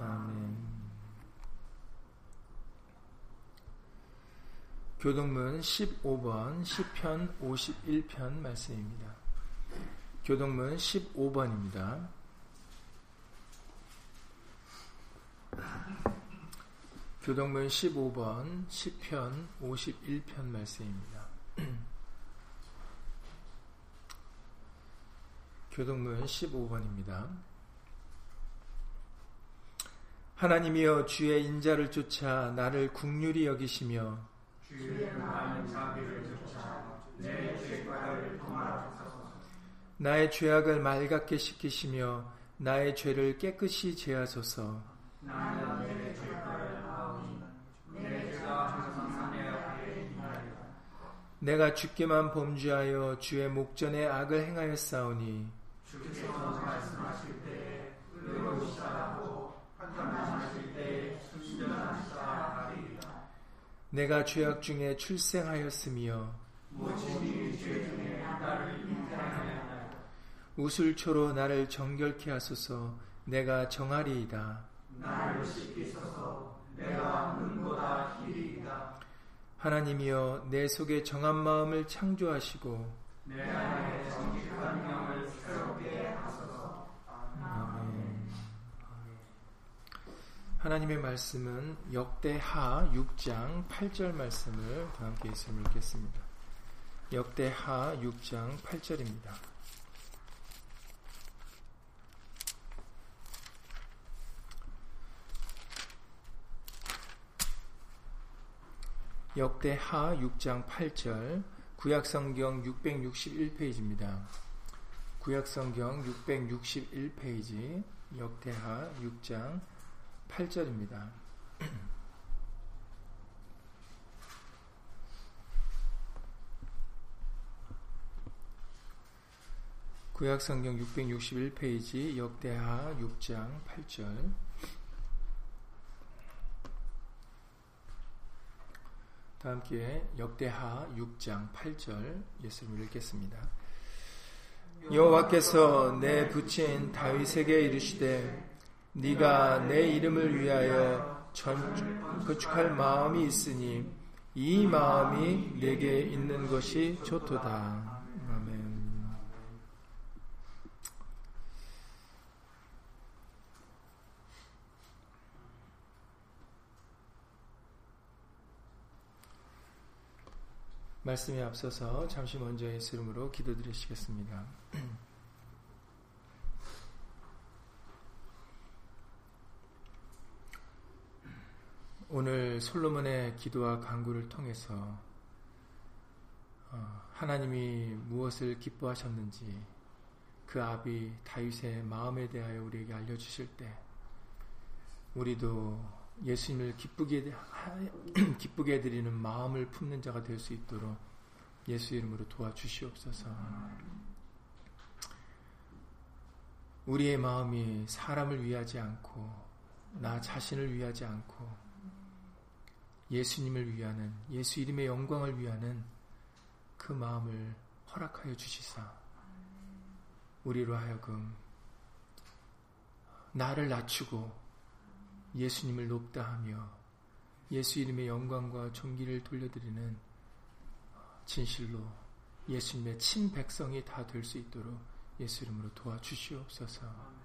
아멘. 교동문 15번 시편 51편 말씀입니다. 교동문 15번입니다. 교동문 15번 시편 51편 말씀입니다. 교동문 15번입니다. 하나님이여 주의 인자를 쫓아 나를 국률이 여기시며 주의 많은 자비를 쫓아 내 죄과를 도말하소서. 나의 죄악을 맑게 씻기시며 나의 죄를 깨끗이 제하소서. 나는 내 죄과를 하오니 내 죄가 항상 내 앞에 있나이다 내가 주께만 범죄하여 주의 목전에 악을 행하였사오니 주께서 내가 죄악 중에 출생하였으며 우술초로 나를 정결케 하소서 내가 정하리이다. 나를 씻기소서 내가 눈보다 희리이다. 하나님이여 내 속에 정한 마음을 창조하시고 내 안에 정 하나님의 말씀은 역대하 6장 8절 말씀을 다 함께 있으면 읽겠습니다. 역대하 6장 8절입니다. 역대하 6장 8절 구약성경 661페이지입니다. 구약성경 661페이지 역대하 6장 8절입니다. 구약성경 661페이지 역대하 6장 8절 다 함께 역대하 6장 8절 예수님 읽겠습니다. 여호와께서 내 부친 다윗에게 이르시되 네가 내 이름을 위하여 건축할 마음이 있으니 이 마음이 내게 있는 것이 좋도다. 아멘. 말씀에 앞서서 잠시 먼저 예수 이름으로 기도드리시겠습니다. 오늘 솔로몬의 기도와 간구를 통해서 어, 하나님이 무엇을 기뻐하셨는지 그 아비 다윗의 마음에 대하여 우리에게 알려주실 때 우리도 예수님을 기쁘게 기쁘게 해드리는 마음을 품는 자가 될 수 있도록 예수 이름으로 도와주시옵소서. 우리의 마음이 사람을 위하지 않고 나 자신을 위하지 않고 예수님을 위하는 예수 이름의 영광을 위하는 그 마음을 허락하여 주시사 우리로 하여금 나를 낮추고 예수님을 높다 하며 예수 이름의 영광과 존귀를 돌려드리는 진실로 예수님의 친백성이 다 될 수 있도록 예수 이름으로 도와주시옵소서.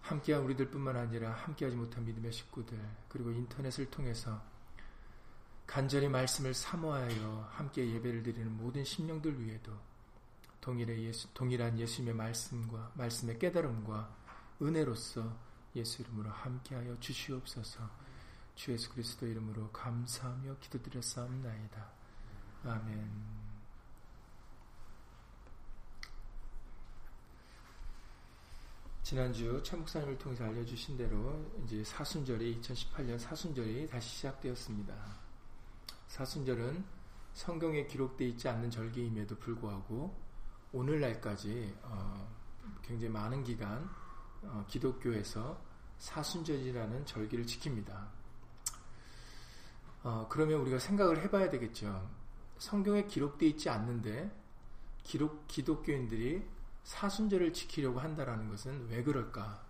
함께한 우리들뿐만 아니라 함께하지 못한 믿음의 식구들 그리고 인터넷을 통해서 간절히 말씀을 사모하여 함께 예배를 드리는 모든 심령들 위에도 동일의 예수, 동일한 예수님의 말씀과 말씀의 깨달음과 은혜로서 예수 이름으로 함께하여 주시옵소서. 주 예수 그리스도 이름으로 감사하며 기도드렸사옵나이다. 아멘. 지난주 최 목사님을 통해서 알려주신 대로 이제 사순절이 2018년 사순절이 다시 시작되었습니다. 사순절은 성경에 기록되어 있지 않는 절기임에도 불구하고 오늘날까지 어, 굉장히 많은 기간 어, 기독교에서 사순절이라는 절기를 지킵니다. 어, 그러면 우리가 생각을 해봐야 되겠죠. 성경에 기록되어 있지 않는데 기록, 기독교인들이 사순절을 지키려고 한다라는 것은 왜 그럴까?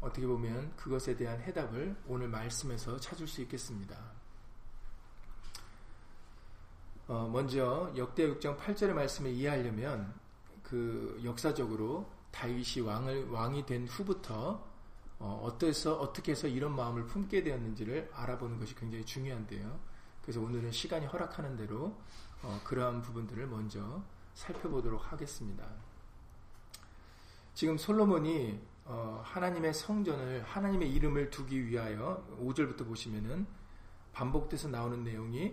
어떻게 보면 그것에 대한 해답을 오늘 말씀에서 찾을 수 있겠습니다. 어, 먼저 역대 6장 8절의 말씀을 이해하려면 그 역사적으로 다윗이 왕을 왕이 된 후부터 어, 어떠해서 어떻게 해서 이런 마음을 품게 되었는지를 알아보는 것이 굉장히 중요한데요. 그래서 오늘은 시간이 허락하는 대로 어, 그러한 부분들을 먼저 살펴보도록 하겠습니다. 지금 솔로몬이 어, 하나님의 성전을 하나님의 이름을 두기 위하여 5절부터 보시면은 반복돼서 나오는 내용이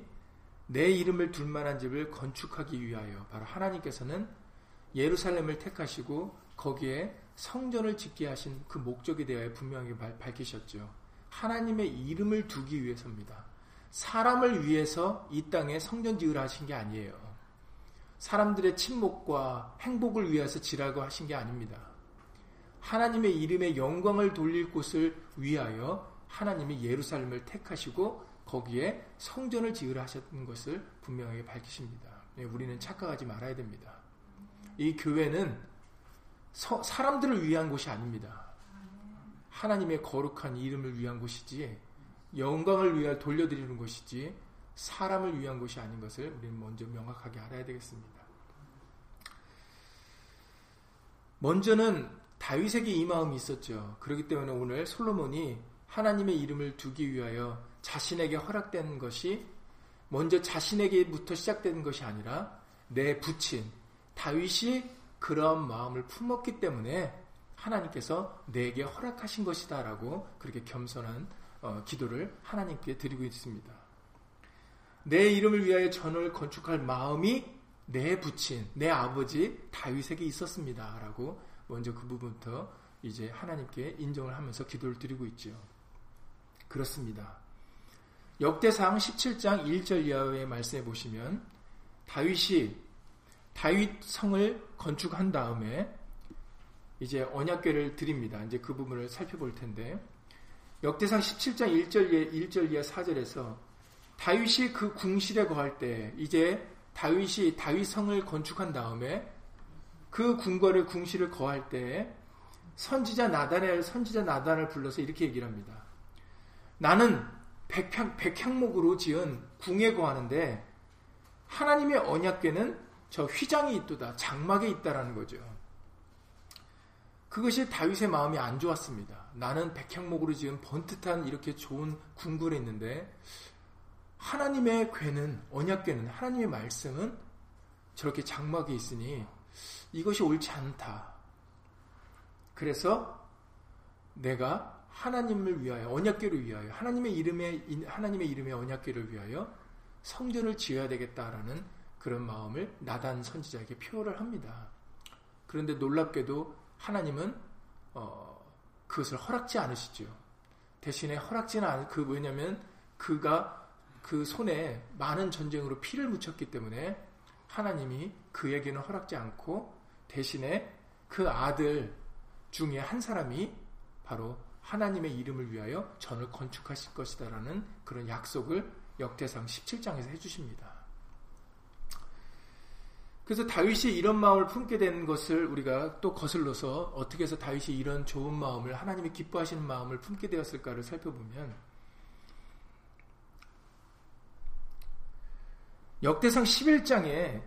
내 이름을 둘 만한 집을 건축하기 위하여 바로 하나님께서는 예루살렘을 택하시고 거기에 성전을 짓게 하신 그 목적에 대하여 분명히 밝히셨죠. 하나님의 이름을 두기 위해서입니다. 사람을 위해서 이 땅에 성전 지으라 하신 게 아니에요. 사람들의 침묵과 행복을 위해서 지라고 하신 게 아닙니다. 하나님의 이름의 영광을 돌릴 곳을 위하여 하나님이 예루살렘을 택하시고 거기에 성전을 지으라 하셨던 것을 분명하게 밝히십니다. 네, 우리는 착각하지 말아야 됩니다. 이 교회는 서, 사람들을 위한 곳이 아닙니다. 하나님의 거룩한 이름을 위한 곳이지 영광을 위하여 돌려드리는 곳이지 사람을 위한 곳이 아닌 것을 우리는 먼저 명확하게 알아야 되겠습니다. 먼저는 다윗에게 이 마음이 있었죠. 그렇기 때문에 오늘 솔로몬이 하나님의 이름을 두기 위하여 자신에게 허락된 것이 먼저 자신에게부터 시작되는 것이 아니라 내 부친 다윗이 그런 마음을 품었기 때문에 하나님께서 내게 허락하신 것이다라고 그렇게 겸손한 어, 기도를 하나님께 드리고 있습니다. 내 이름을 위하여 전을 건축할 마음이 내 부친, 내 아버지 다윗에게 있었습니다라고 먼저 그 부분부터 이제 하나님께 인정을 하면서 기도를 드리고 있죠. 그렇습니다. 역대상 17장 1절 이하의 말씀에 보시면 다윗이 다윗 성을 건축한 다음에 이제 언약궤를 드립니다. 이제 그 부분을 살펴볼 텐데 역대상 17장 1절 이하, 1절 이하 4절에서 다윗이 그 궁실에 거할 때 이제 다윗이 다윗 성을 건축한 다음에 그 궁궐의 궁실을 거할 때 선지자 나단을 선지자 나단을 불러서 이렇게 얘기를 합니다. 나는 백향, 백향목으로 지은 궁에 거하는데 하나님의 언약궤는 저 휘장이 있도다. 장막에 있다라는 거죠. 그것이 다윗의 마음이 안 좋았습니다. 나는 백향목으로 지은 번듯한 이렇게 좋은 궁궐에 있는데 하나님의 궤는 언약궤는 하나님의 말씀은 저렇게 장막에 있으니 이것이 옳지 않다. 그래서 내가 하나님을 위하여 언약궤를 위하여 하나님의 이름에 하나님의 이름의 언약궤를 위하여 성전을 지어야 되겠다라는 그런 마음을 나단 선지자에게 표를 합니다. 그런데 놀랍게도 하나님은 어, 그것을 허락지 않으시죠. 대신에 허락지는 않, 그 왜냐면 그가 그 손에 많은 전쟁으로 피를 묻혔기 때문에 하나님이 그에게는 허락지 않고 대신에 그 아들 중에 한 사람이 바로 하나님의 이름을 위하여 전을 건축하실 것이다라는 그런 약속을 역대상 17장에서 해주십니다. 그래서 다윗이 이런 마음을 품게 된 것을 우리가 또 거슬러서 어떻게 해서 다윗이 이런 좋은 마음을 하나님이 기뻐하시는 마음을 품게 되었을까를 살펴보면 역대상 11장에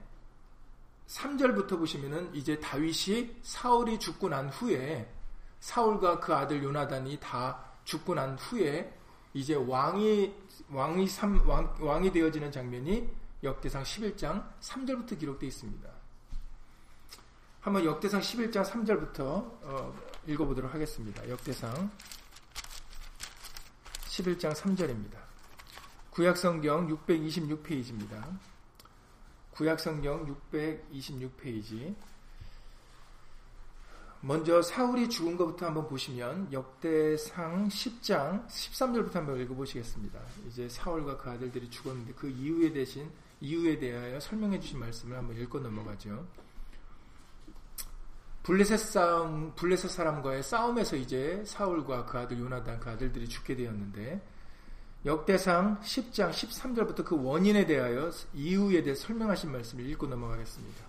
3절부터 보시면은 이제 다윗이 사울이 죽고 난 후에 사울과 그 아들 요나단이 다 죽고 난 후에 이제 왕이 왕이 삼, 왕, 왕이 되어지는 장면이 역대상 11장 3절부터 기록되어 있습니다. 한번 역대상 11장 3절부터 어, 읽어보도록 하겠습니다. 역대상 11장 3절입니다. 구약성경 626페이지입니다. 구약성경 626페이지. 먼저 사울이 죽은 것부터 한번 보시면 역대상 10장 13절부터 한번 읽어보시겠습니다. 이제 사울과 그 아들들이 죽었는데 그 이유에 대신 이유에 대하여 설명해 주신 말씀을 한번 읽고 넘어가죠. 블레셋 싸움, 블레셋 사람과의 싸움에서 이제 사울과 그 아들 요나단 그 아들들이 죽게 되었는데 역대상 10장 13절부터 그 원인에 대하여 이유에 대해 설명하신 말씀을 읽고 넘어가겠습니다.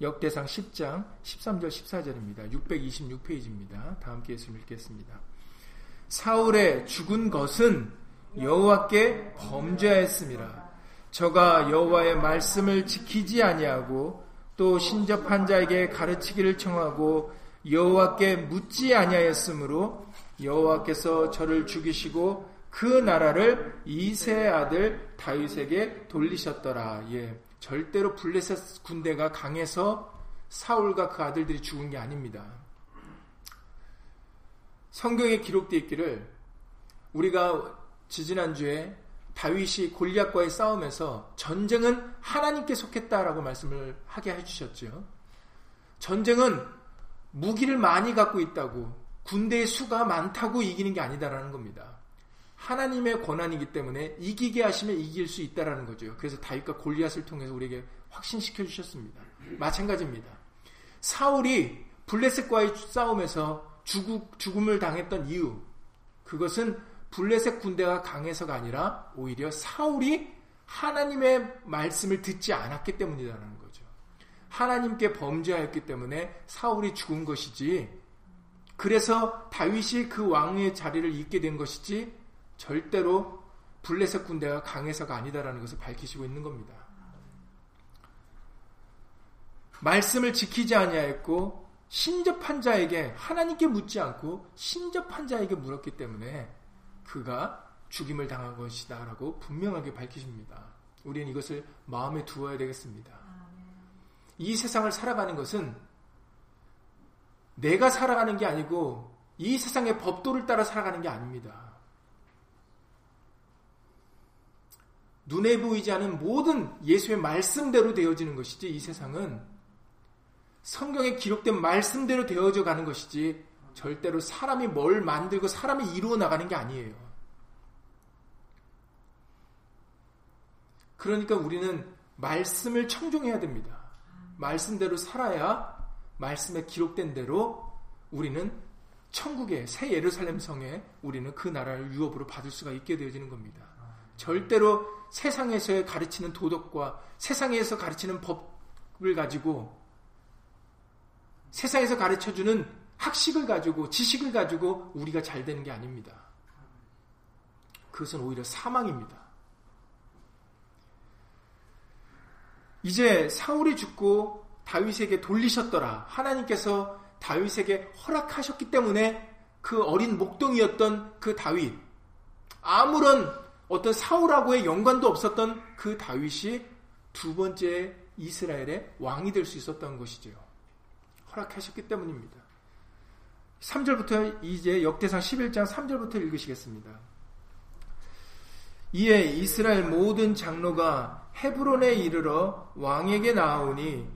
역대상 10장 13절 14절입니다. 626페이지입니다. 다 함께 예수 읽겠습니다. 사울의 죽은 것은 여호와께 범죄하였습니다. 저가 여호와의 말씀을 지키지 아니하고 또 신접한 자에게 가르치기를 청하고 여호와께 묻지 아니하였으므로 여호와께서 저를 죽이시고 그 나라를 이세 아들 다윗에게 돌리셨더라. 예. 절대로 블레셋 군대가 강해서 사울과 그 아들들이 죽은 게 아닙니다. 성경에 기록되어 있기를 우리가 지지난주에 다윗이 골리앗과의 싸움에서 전쟁은 하나님께 속했다라고 말씀을 하게 해주셨죠. 전쟁은 무기를 많이 갖고 있다고 군대의 수가 많다고 이기는 게 아니다라는 겁니다. 하나님의 권한이기 때문에 이기게 하시면 이길 수 있다라는 거죠. 그래서 다윗과 골리앗을 통해서 우리에게 확신시켜 주셨습니다. 마찬가지입니다. 사울이 블레셋과의 싸움에서 죽음, 을 당했던 이유 그것은 블레셋 군대가 강해서가 아니라 오히려 사울이 하나님의 말씀을 듣지 않았기 때문이라는 거죠. 하나님께 범죄하였기 때문에 사울이 죽은 것이지 그래서 다윗이 그 왕의 자리를 잇게 된 것이지 절대로 블레셋 군대가 강해서가 아니다라는 것을 밝히시고 있는 겁니다. 말씀을 지키지 아니하였고 신접한 자에게 하나님께 묻지 않고 신접한 자에게 물었기 때문에 그가 죽임을 당한 것이다라고 분명하게 밝히십니다. 우리는 이것을 마음에 두어야 되겠습니다. 이 세상을 살아가는 것은 내가 살아가는 게 아니고 이 세상의 법도를 따라 살아가는 게 아닙니다. 눈에 보이지 않은 모든 예수의 말씀대로 되어지는 것이지 이 세상은 성경에 기록된 말씀대로 되어져 가는 것이지 절대로 사람이 뭘 만들고 사람이 이루어 나가는 게 아니에요. 그러니까 우리는 말씀을 청종해야 됩니다. 말씀대로 살아야 말씀에 기록된 대로 우리는 천국의 새 예루살렘 성에 우리는 그 나라를 유업으로 받을 수가 있게 되어지는 겁니다. 절대로 세상에서 가르치는 도덕과 세상에서 가르치는 법을 가지고 세상에서 가르쳐주는 학식을 가지고 지식을 가지고 우리가 잘 되는 게 아닙니다. 그것은 오히려 사망입니다. 이제 사울이 죽고 다윗에게 돌리셨더라. 하나님께서 다윗에게 허락하셨기 때문에 그 어린 목동이었던 그 다윗 아무런 어떤 사울하고의 연관도 없었던 그 다윗이 두 번째 이스라엘의 왕이 될 수 있었던 것이죠. 허락하셨기 때문입니다. 3절부터 이제 역대상 11장 3절부터 읽으시겠습니다. 이에 이스라엘 모든 장로가 헤브론에 이르러 왕에게 나아오니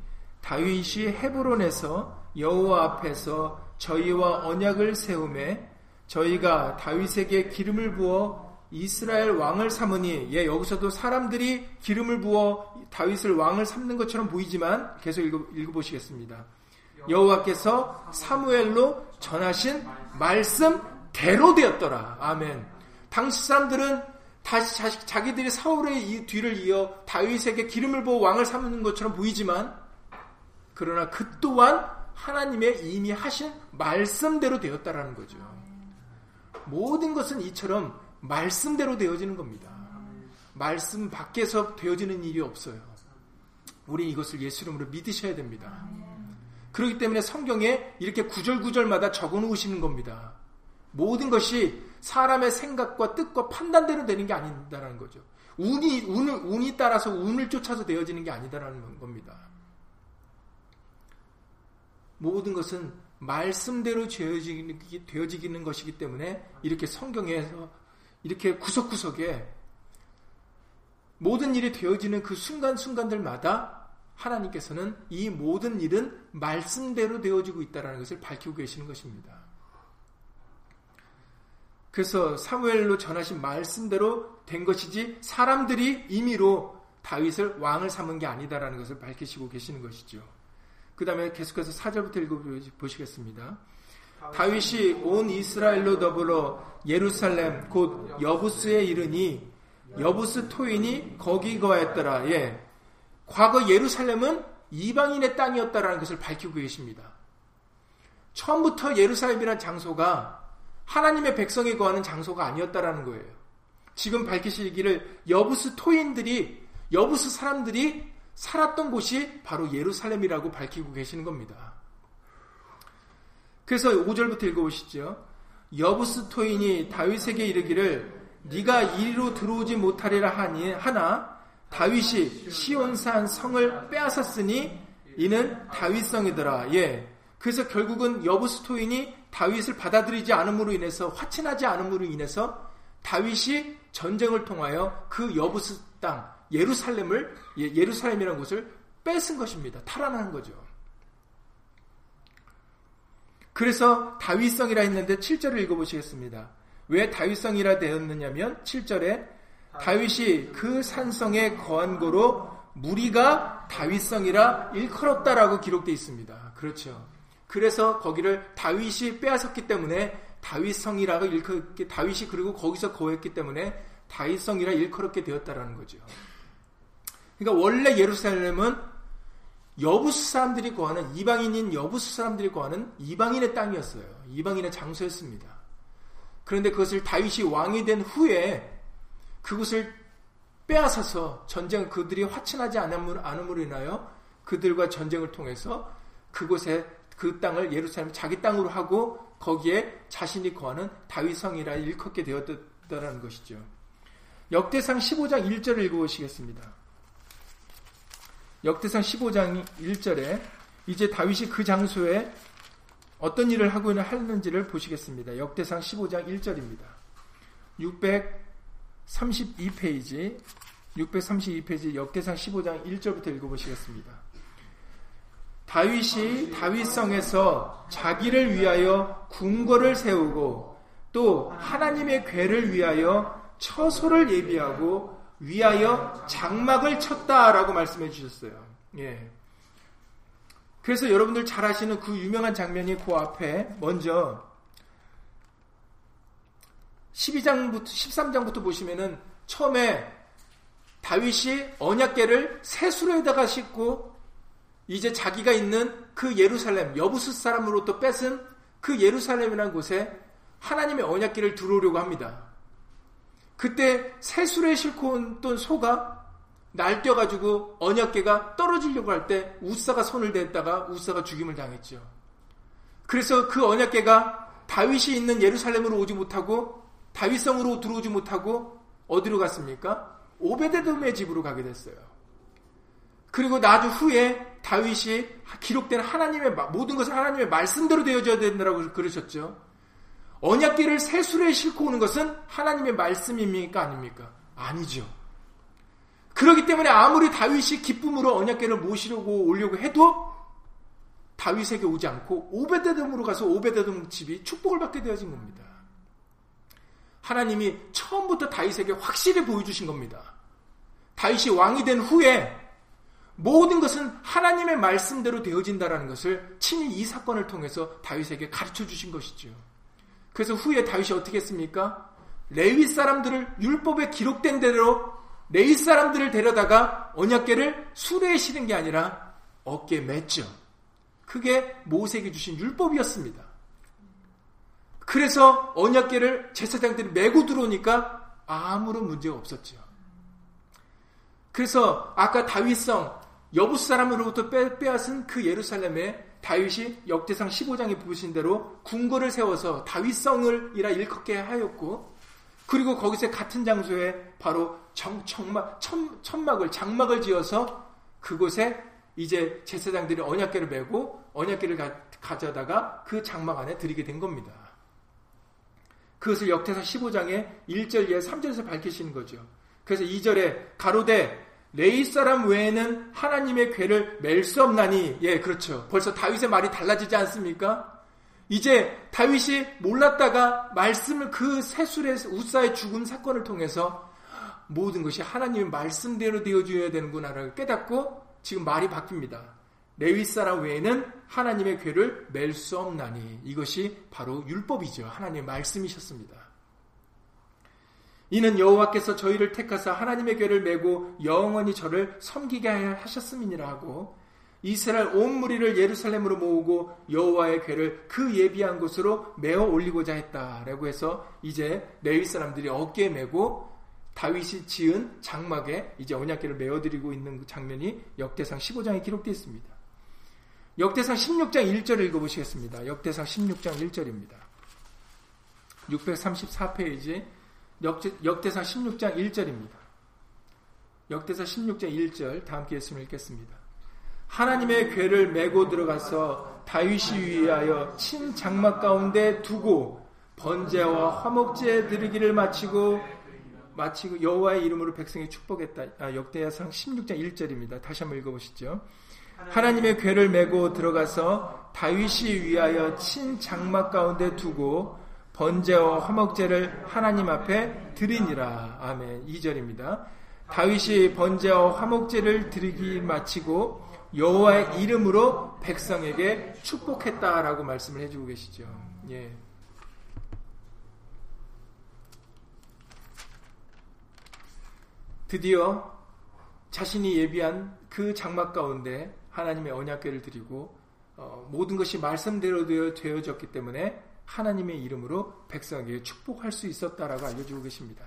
다윗이 헤브론에서 여호와 앞에서 저희와 언약을 세우매 저희가 다윗에게 기름을 부어 이스라엘 왕을 삼으니 예 여기서도 사람들이 기름을 부어 다윗을 왕을 삼는 것처럼 보이지만 계속 읽어, 읽어 보시겠습니다. 여호와께서 사무엘로 전하신 말씀대로 되었더라. 아멘. 당시 사람들은 다시 자기들이 사울의 뒤를 이어 다윗에게 기름을 부어 왕을 삼는 것처럼 보이지만 그러나 그 또한 하나님의 이미 하신 말씀대로 되었다라는 거죠. 모든 것은 이처럼 말씀대로 되어지는 겁니다. 말씀 밖에서 되어지는 일이 없어요. 우리 이것을 예수 이름으로 믿으셔야 됩니다. 그렇기 때문에 성경에 이렇게 구절구절마다 적어 놓으시는 겁니다. 모든 것이 사람의 생각과 뜻과 판단대로 되는 게 아니다라는 거죠. 운이, 운을, 운이 따라서 운을 쫓아서 되어지는 게 아니다라는 겁니다. 모든 것은 말씀대로 되어지는, 것이기 때문에 이렇게 성경에서 이렇게 구석구석에 모든 일이 되어지는 그 순간순간들마다 하나님께서는 이 모든 일은 말씀대로 되어지고 있다는 것을 밝히고 계시는 것입니다. 그래서 사무엘로 전하신 말씀대로 된 것이지 사람들이 임의로 다윗을 왕을 삼은 게 아니다라는 것을 밝히시고 계시는 것이죠. 그 다음에 계속해서 4절부터 읽어보시겠습니다. 다윗이 온 이스라엘로 더불어 예루살렘 곧 여부스에 이르니 여부스 토인이 거기 거했더라. 예. 과거 예루살렘은 이방인의 땅이었다라는 것을 밝히고 계십니다. 처음부터 예루살렘이라는 장소가 하나님의 백성이 거하는 장소가 아니었다라는 거예요. 지금 밝히시기를 여부스 토인들이 여부스 사람들이 살았던 곳이 바로 예루살렘이라고 밝히고 계시는 겁니다. 그래서 5절부터 읽어보시죠. 여부스 토인이 다윗에게 이르기를 네가 이리로 들어오지 못하리라 하니 하나 다윗이 시온산 성을 빼앗았으니 이는 다윗성이더라. 예. 그래서 결국은 여부스 토인이 다윗을 받아들이지 않음으로 인해서 화친하지 않음으로 인해서 다윗이 전쟁을 통하여 그 여부스 땅 예루살렘을 예, 예루살렘이라는 곳을 뺏은 것입니다. 탈환한 거죠. 그래서 다윗성이라 했는데 7절을 읽어보시겠습니다. 왜 다윗성이라 되었느냐면 7절에 다윗이 그 산성에 거한 거로 무리가 다윗성이라 일컬었다라고 기록되어 있습니다. 그렇죠. 그래서 거기를 다윗이 빼앗았기 때문에 다윗성이라고 일컬었기 다윗이 그리고 거기서 거했기 때문에 다윗성이라 일컬었게 되었다라는 거죠. 그러니까 원래 예루살렘은 여부수 사람들이 거하는 이방인인 여부수 사람들이 거하는 이방인의 땅이었어요. 이방인의 장소였습니다. 그런데 그것을 다윗이 왕이 된 후에 그곳을 빼앗아서 전쟁 그들이 화친하지 않음으로 인하여 그들과 전쟁을 통해서 그곳에 그 땅을 예루살렘 자기 땅으로 하고 거기에 자신이 거하는 다윗성이라 일컫게 되었다는 것이죠. 역대상 15장 1절을 읽어보시겠습니다. 역대상 15장 1절에 이제 다윗이 그 장소에 어떤 일을 하고 하는지를 보시겠습니다. 역대상 15장 1절입니다. 632페이지 632페이지 역대상 15장 1절부터 읽어보시겠습니다. 다윗이 다윗성에서 자기를 위하여 궁궐을 세우고 또 하나님의 궤를 위하여 처소를 예비하고 위하여 장막을 쳤다라고 말씀해 주셨어요. 예. 그래서 여러분들 잘 아시는 그 유명한 장면이 그 앞에 먼저 12장부터 13장부터 보시면은 처음에 다윗이 언약계를 세수로에다가 싣고 이제 자기가 있는 그 예루살렘 여부스 사람으로부터 뺏은 그 예루살렘이라는 곳에 하나님의 언약계를 들어오려고 합니다. 그때 새술에 싣고 온던 소가 날뛰어가지고 언약계가 떨어지려고 할 때 우사가 손을 댔다가 우사가 죽임을 당했죠. 그래서 그 언약계가 다윗이 있는 예루살렘으로 오지 못하고 다윗성으로 들어오지 못하고 어디로 갔습니까? 오베데돔의 집으로 가게 됐어요. 그리고 나주 후에 다윗이 기록된 하나님의 모든 것을 하나님의 말씀대로 되어져야 된다고 그러셨죠. 언약계를 새술에 싣고 오는 것은 하나님의 말씀입니까? 아닙니까? 아니죠. 그렇기 때문에 아무리 다윗이 기쁨으로 언약계를 모시려고 오려고 해도 다윗에게 오지 않고 오베데돔으로 가서 오베데돔 집이 축복을 받게 되어진 겁니다. 하나님이 처음부터 다윗에게 확실히 보여주신 겁니다. 다윗이 왕이 된 후에 모든 것은 하나님의 말씀대로 되어진다라는 것을 친히 이 사건을 통해서 다윗에게 가르쳐 주신 것이죠. 그래서 후에 다윗이 어떻게 했습니까? 레위 사람들을 율법에 기록된 대로 레위 사람들을 데려다가 언약계를 수레에 실은 게 아니라 어깨에 맸죠. 그게 모세에게 주신 율법이었습니다. 그래서 언약계를 제사장들이 메고 들어오니까 아무런 문제가 없었죠. 그래서 아까 다윗성 여부 사람으로부터 빼앗은 그 예루살렘에 다윗이 역대상 15장에 보신 대로 궁궐을 세워서 다윗성을 이라 일컫게 하였고 그리고 거기서 같은 장소에 바로 정, 청막, 천, 천막을 장막을 지어서 그곳에 이제 제사장들이 언약계를 메고 언약계를 가, 가져다가 그 장막 안에 들이게 된 겁니다. 그것을 역대사 15장의 1절 이하 3절에서 밝히시는 거죠. 그래서 2절에 가로되 레이 사람 외에는 하나님의 괴를 맬 수 없나니 예 그렇죠. 벌써 다윗의 말이 달라지지 않습니까? 이제 다윗이 몰랐다가 말씀을 그 세술의 우사의 죽음 사건을 통해서 모든 것이 하나님의 말씀대로 되어줘야 되는구나를 깨닫고 지금 말이 바뀝니다. 레위 사람 외에는 하나님의 괴를 맬 수 없나니 이것이 바로 율법이죠. 하나님의 말씀이셨습니다. 이는 여호와께서 저희를 택하사 하나님의 괴를 메고 영원히 저를 섬기게 하셨음이니라 하고 이스라엘 온 무리를 예루살렘으로 모으고 여호와의 괴를 그 예비한 곳으로 메어 올리고자 했다라고 해서 이제 레위 사람들이 어깨에 메고 다윗이 지은 장막에 이제 언약궤를 메어 드리고 있는 그 장면이 역대상 15장에 기록되어 있습니다. 역대상 16장 1절을 읽어 보시겠습니다. 역대상 16장 1절입니다. 634페이지 역대상 16장 1절입니다. 역대상 16장 1절 다 함께 예수님 읽겠습니다. 하나님의 괴를 메고 들어가서 다윗이 위하여 친 장막 가운데 두고 번제와 화목제 드리기를 마치고 마치고 여호와의 이름으로 백성이 축복했다. 아, 역대하상 16장 1절입니다. 다시 한번 읽어보시죠. 하나님의 괴를 메고 들어가서 다윗이 위하여 친 장막 가운데 두고 번제와 화목제를 하나님 앞에 드리니라. 아멘. 2절입니다. 다윗이 번제와 화목제를 드리기 마치고 여호와의 이름으로 백성에게 축복했다라고 말씀을 해주고 계시죠. 예. 드디어 자신이 예비한 그 장막 가운데 하나님의 언약궤를 드리고 어, 모든 것이 말씀대로 되어졌기 때문에 하나님의 이름으로 백성에게 축복할 수 있었다라고 알려주고 계십니다.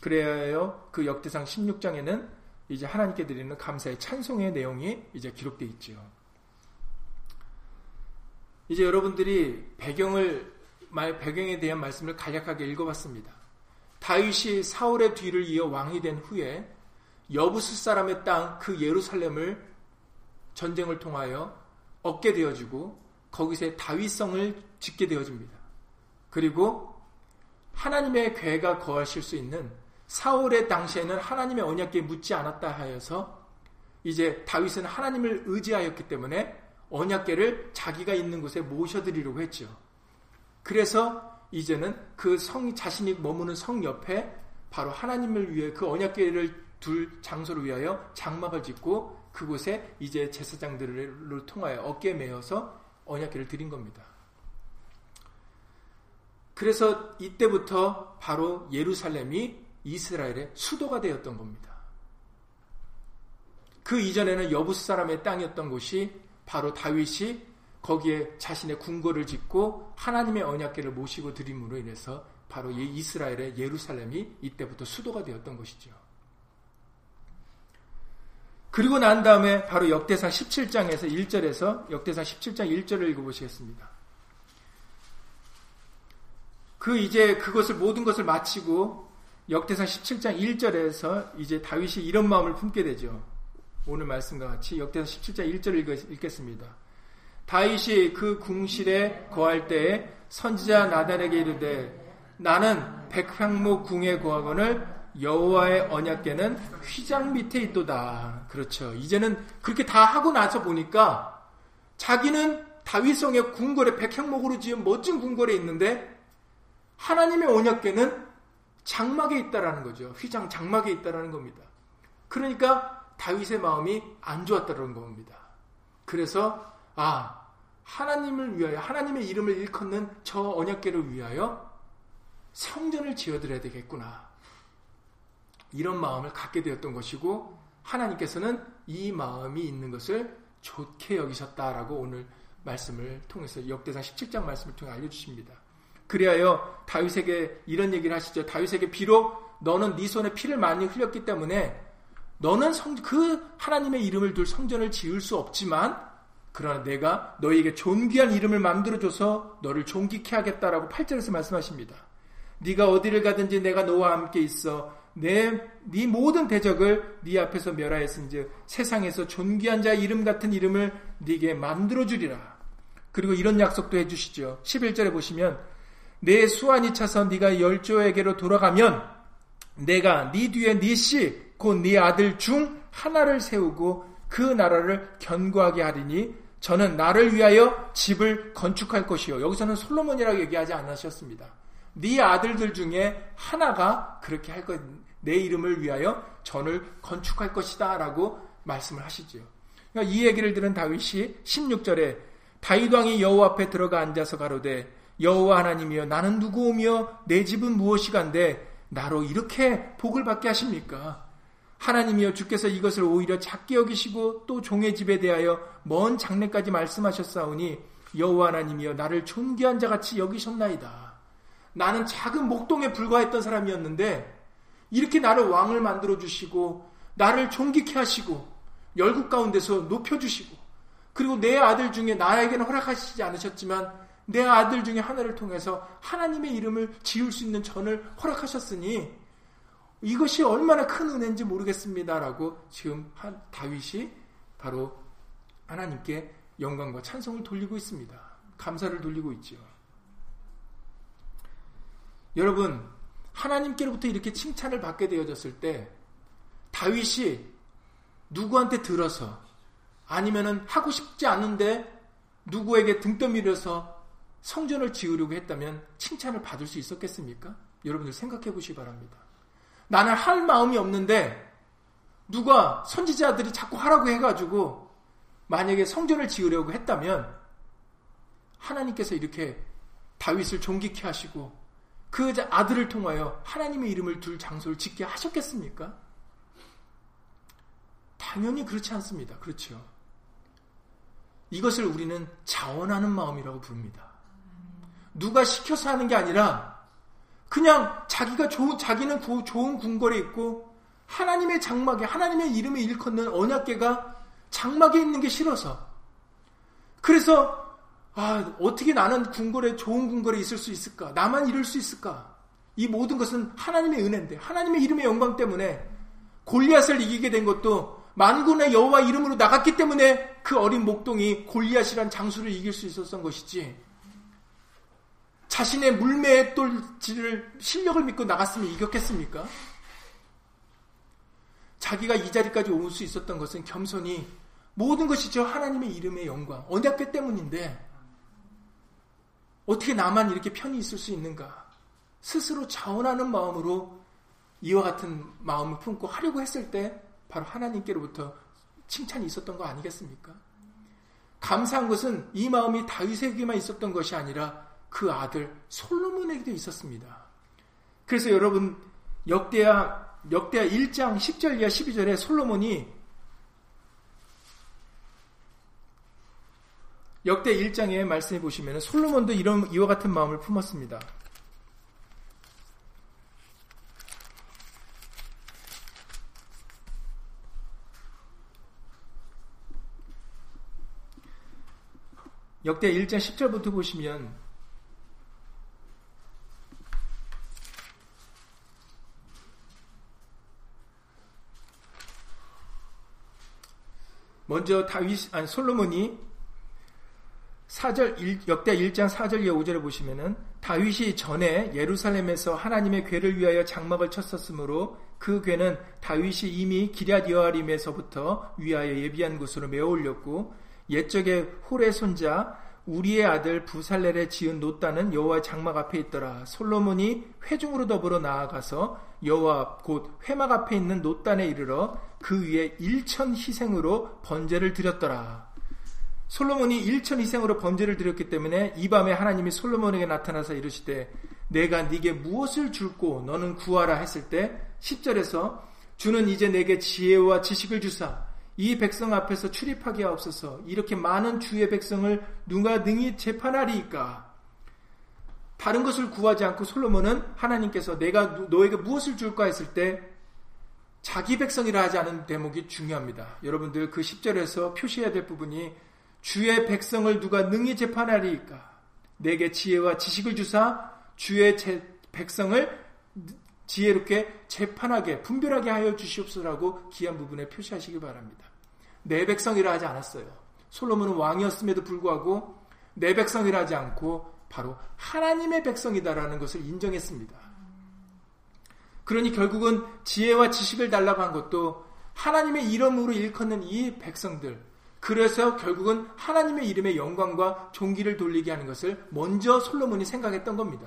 그래야요 그 역대상 16장에는 이제 하나님께 드리는 감사의 찬송의 내용이 이제 기록되어 있죠. 이제 여러분들이 배경을 배경에 대한 말씀을 간략하게 읽어봤습니다. 다윗이 사울의 뒤를 이어 왕이 된 후에 여부스 사람의 땅 그 예루살렘을 전쟁을 통하여 얻게 되어지고 거기서 다윗성을 짓게 되어집니다. 그리고 하나님의 괴가 거하실 수 있는 사울의 당시에는 하나님의 언약궤 묻지 않았다 하여서 이제 다윗은 하나님을 의지하였기 때문에 언약궤를 자기가 있는 곳에 모셔드리려고 했죠. 그래서 이제는 그 성, 자신이 머무는 성 옆에 바로 하나님을 위해 그 언약궤를 둘 장소를 위하여 장막을 짓고 그곳에 이제 제사장들을 통하여 어깨에 메어서 언약궤를 드린 겁니다. 그래서 이때부터 바로 예루살렘이 이스라엘의 수도가 되었던 겁니다. 그 이전에는 여부스 사람의 땅이었던 곳이 바로 다윗이 거기에 자신의 궁궐을 짓고 하나님의 언약궤를 모시고 드림으로 인해서 바로 이스라엘의 예루살렘이 이때부터 수도가 되었던 것이죠. 그리고 난 다음에 바로 역대상 17장에서 1절에서 역대상 17장 1절을 읽어보시겠습니다. 그 이제 그것을 모든 것을 마치고 역대상 17장 1절에서 이제 다윗이 이런 마음을 품게 되죠. 오늘 말씀과 같이 역대상 17장 1절을 읽겠습니다. 다윗이 그 궁실에 거할 때에 선지자 나단에게 이르되 나는 백향목 궁에 거하거늘 여호와의 언약궤는 휘장 밑에 있도다. 그렇죠. 이제는 그렇게 다 하고 나서 보니까 자기는 다윗성의 궁궐에 백향목으로 지은 멋진 궁궐에 있는데 하나님의 언약궤는 장막에 있다라는 거죠. 휘장 장막에 있다라는 겁니다. 그러니까 다윗의 마음이 안 좋았다는 겁니다. 그래서 아, 하나님을 위하여, 하나님의 이름을 일컫는 저 언약계를 위하여 성전을 지어드려야 되겠구나. 이런 마음을 갖게 되었던 것이고, 하나님께서는 이 마음이 있는 것을 좋게 여기셨다라고 오늘 말씀을 통해서 역대상 17장 말씀을 통해 알려주십니다. 그리하여 다윗에게 이런 얘기를 하시죠. 다윗에게 비록 너는 네 손에 피를 많이 흘렸기 때문에 너는 성, 그 하나님의 이름을 둘 성전을 지을 수 없지만 그러나 내가 너에게 존귀한 이름을 만들어줘서 너를 존귀케 하겠다라고 8절에서 말씀하십니다. 네가 어디를 가든지 내가 너와 함께 있어 내네 모든 대적을 네 앞에서 멸하였은즉 세상에서 존귀한 자 이름 같은 이름을 네게 만들어 주리라. 그리고 이런 약속도 해 주시죠. 11절에 보시면 내 수완이 차서 네가 열조에게로 돌아가면 내가 네 뒤에 네 씨 곧 네 아들 중 하나를 세우고 그 나라를 견고하게 하리니 저는 나를 위하여 집을 건축할 것이요. 여기서는 솔로몬이라고 얘기하지 않으셨습니다. 네 아들들 중에 하나가 그렇게 할 것, 내 이름을 위하여 전을 건축할 것이다 라고 말씀을 하시죠. 그러니까 이 얘기를 들은 다윗이 16절에 다윗 왕이 여호와 앞에 들어가 앉아서 가로되 여호와 하나님이여 나는 누구오며 내 집은 무엇이간데 나로 이렇게 복을 받게 하십니까? 하나님이여 주께서 이것을 오히려 작게 여기시고 또 종의 집에 대하여 먼 장래까지 말씀하셨사오니 여호와 하나님이여 나를 존귀한 자같이 여기셨나이다. 나는 작은 목동에 불과했던 사람이었는데 이렇게 나를 왕을 만들어 주시고 나를 존귀케 하시고 열국 가운데서 높여 주시고 그리고 내 아들 중에 나에게는 허락하시지 않으셨지만 내 아들 중에 하나를 통해서 하나님의 이름을 지을 수 있는 전을 허락하셨으니 이것이 얼마나 큰 은혜인지 모르겠습니다라고 지금 다윗이 바로 하나님께 영광과 찬송을 돌리고 있습니다. 감사를 돌리고 있죠. 여러분, 하나님께로부터 이렇게 칭찬을 받게 되어졌을 때 다윗이 누구한테 들어서 아니면은 하고 싶지 않은데 누구에게 등 떠밀어서 성전을 지으려고 했다면 칭찬을 받을 수 있었겠습니까? 여러분들 생각해 보시기 바랍니다. 나는 할 마음이 없는데 누가 선지자들이 자꾸 하라고 해가지고 만약에 성전을 지으려고 했다면 하나님께서 이렇게 다윗을 존귀케 하시고 그 아들을 통하여 하나님의 이름을 둘 장소를 짓게 하셨겠습니까? 당연히 그렇지 않습니다. 그렇죠. 이것을 우리는 자원하는 마음이라고 부릅니다. 누가 시켜서 하는 게 아니라 그냥 자기가 좋은 자기는 좋은 궁궐에 있고 하나님의 장막에 하나님의 이름에 일컫는 언약계가 장막에 있는 게 싫어서 그래서 아, 어떻게 나는 궁궐에 좋은 궁궐에 있을 수 있을까? 나만 이룰 수 있을까? 이 모든 것은 하나님의 은혜인데 하나님의 이름의 영광 때문에 골리앗을 이기게 된 것도 만군의 여호와 이름으로 나갔기 때문에 그 어린 목동이 골리앗이란 장수를 이길 수 있었던 것이지. 자신의 물매의 똘지를 실력을 믿고 나갔으면 이겼겠습니까? 자기가 이 자리까지 올 수 있었던 것은 겸손히 모든 것이 저 하나님의 이름의 영광, 언약궤 때문인데 어떻게 나만 이렇게 편히 있을 수 있는가? 스스로 자원하는 마음으로 이와 같은 마음을 품고 하려고 했을 때 바로 하나님께로부터 칭찬이 있었던 거 아니겠습니까? 감사한 것은 이 마음이 다윗에게만 있었던 것이 아니라 그 아들 솔로몬에게도 있었습니다. 그래서 여러분 역대하 역대하 1장 10절 이하 12절에 솔로몬이 역대 1장에 말씀해 보시면 솔로몬도 이런 이와 같은 마음을 품었습니다. 역대 1장 10절부터 보시면 먼저 다윗 아니 솔로몬이 4절 역대 1장 4절 이하 5절에 보시면은 다윗이 전에 예루살렘에서 하나님의 괴를 위하여 장막을 쳤었으므로 그 괴는 다윗이 이미 기럇 여아림에서부터 위하여 예비한 곳으로 메어 올렸고 옛적에 홀의 손자 우리의 아들 부살렐에 지은 노따는 여호와 장막 앞에 있더라. 솔로몬이 회중으로 더불어 나아가서 여호와 곧 회막 앞에 있는 노단에 이르러 그 위에 일천 희생으로 번제를 드렸더라. 솔로몬이 일천 희생으로 번제를 드렸기 때문에 이 밤에 하나님이 솔로몬에게 나타나서 이르시되 내가 네게 무엇을 줄고 너는 구하라 했을 때 10절에서 주는 이제 내게 지혜와 지식을 주사 이 백성 앞에서 출입하게 하옵소서. 이렇게 많은 주의 백성을 누가 능히 재판하리이까? 다른 것을 구하지 않고 솔로몬은 하나님께서 내가 너에게 무엇을 줄까 했을 때 자기 백성이라 하지 않은 대목이 중요합니다. 여러분들 그 10절에서 표시해야 될 부분이 주의 백성을 누가 능히 재판하리이까? 내게 지혜와 지식을 주사 주의 백성을 지혜롭게 재판하게 분별하게 하여 주시옵소라고 귀한 부분에 표시하시기 바랍니다. 내 백성이라 하지 않았어요. 솔로몬은 왕이었음에도 불구하고 내 백성이라 하지 않고 바로 하나님의 백성이다라는 것을 인정했습니다. 그러니 결국은 지혜와 지식을 달라고 한 것도 하나님의 이름으로 일컫는 이 백성들. 그래서 결국은 하나님의 이름의 영광과 존귀를 돌리게 하는 것을 먼저 솔로몬이 생각했던 겁니다.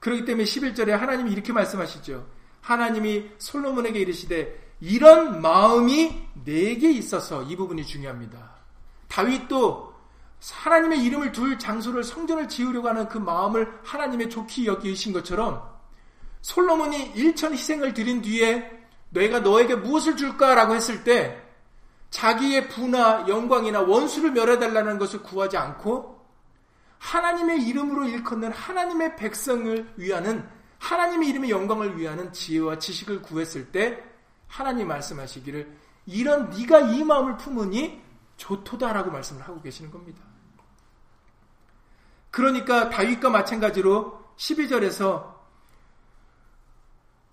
그렇기 때문에 11절에 하나님이 이렇게 말씀하시죠. 하나님이 솔로몬에게 이르시되 이런 마음이 내게 있어서 이 부분이 중요합니다. 다윗도 하나님의 이름을 둘 장소를 성전을 지으려고 하는 그 마음을 하나님의 좋게 여기신 것처럼 솔로몬이 일천 희생을 드린 뒤에 내가 너에게 무엇을 줄까라고 했을 때 자기의 부나 영광이나 원수를 멸해달라는 것을 구하지 않고 하나님의 이름으로 일컫는 하나님의 백성을 위하는 하나님의 이름의 영광을 위하는 지혜와 지식을 구했을 때 하나님 말씀하시기를 이런 네가 이 마음을 품으니 좋도다라고 말씀을 하고 계시는 겁니다. 그러니까 다윗과 마찬가지로 12절에서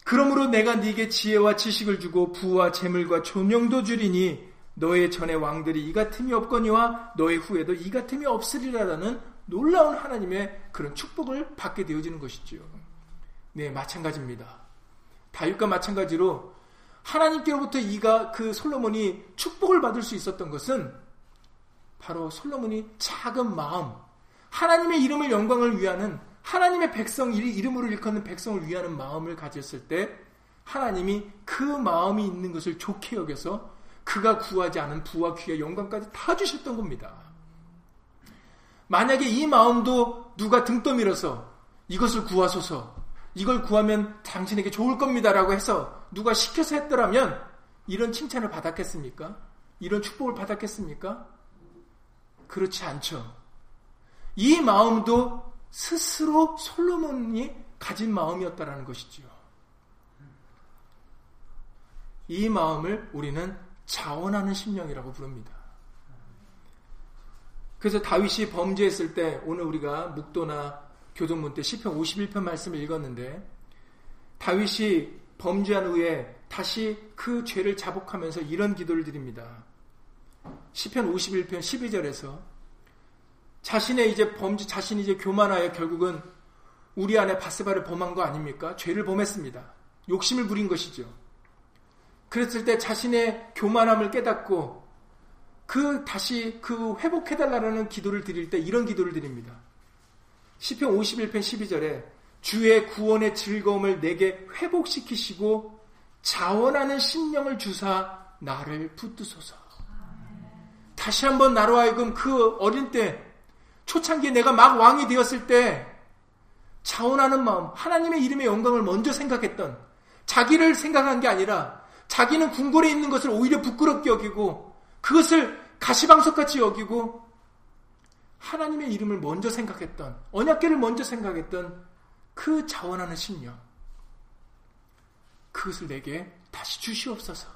그러므로 내가 네게 지혜와 지식을 주고 부와 재물과 존영도 주리니 너의 전에 왕들이 이 같음이 없거니와 너의 후에도 이 같음이 없으리라라는 놀라운 하나님의 그런 축복을 받게 되어지는 것이지요. 네, 마찬가지입니다. 다윗과 마찬가지로 하나님께로부터 이가 그 솔로몬이 축복을 받을 수 있었던 것은 바로 솔로몬이 작은 마음, 하나님의 이름을 영광을 위하는 하나님의 백성 이름으로 일컫는 백성을 위하는 마음을 가졌을 때 하나님이 그 마음이 있는 것을 좋게 여겨서 그가 구하지 않은 부와 귀와 영광까지 다 주셨던 겁니다. 만약에 이 마음도 누가 등 떠밀어서 이것을 구하소서 이걸 구하면 당신에게 좋을 겁니다라고 해서 누가 시켜서 했더라면 이런 칭찬을 받았겠습니까? 이런 축복을 받았겠습니까? 그렇지 않죠. 이 마음도 스스로 솔로몬이 가진 마음이었다라는 것이지요. 이 마음을 우리는 자원하는 심령이라고 부릅니다. 그래서 다윗이 범죄했을 때 오늘 우리가 묵도나 교동문 때 시편 51편 말씀을 읽었는데 다윗이 범죄한 후에 다시 그 죄를 자복하면서 이런 기도를 드립니다. 시편 51편 12절에서 자신의 이제 범죄, 자신이 이제 교만하여 결국은 우리 안에 바세바를 범한 거 아닙니까? 죄를 범했습니다. 욕심을 부린 것이죠. 그랬을 때 자신의 교만함을 깨닫고 그 다시 그 회복해달라는 기도를 드릴 때 이런 기도를 드립니다. 시편 51편 12절에 주의 구원의 즐거움을 내게 회복시키시고 자원하는 심령을 주사 나를 붙드소서. 다시 한번 나로 하여금 그 어린 때 초창기에 내가 막 왕이 되었을 때 자원하는 마음, 하나님의 이름의 영광을 먼저 생각했던 자기를 생각한 게 아니라 자기는 궁궐에 있는 것을 오히려 부끄럽게 여기고 그것을 가시방석같이 여기고 하나님의 이름을 먼저 생각했던 언약계를 먼저 생각했던 그 자원하는 심령 그것을 내게 다시 주시옵소서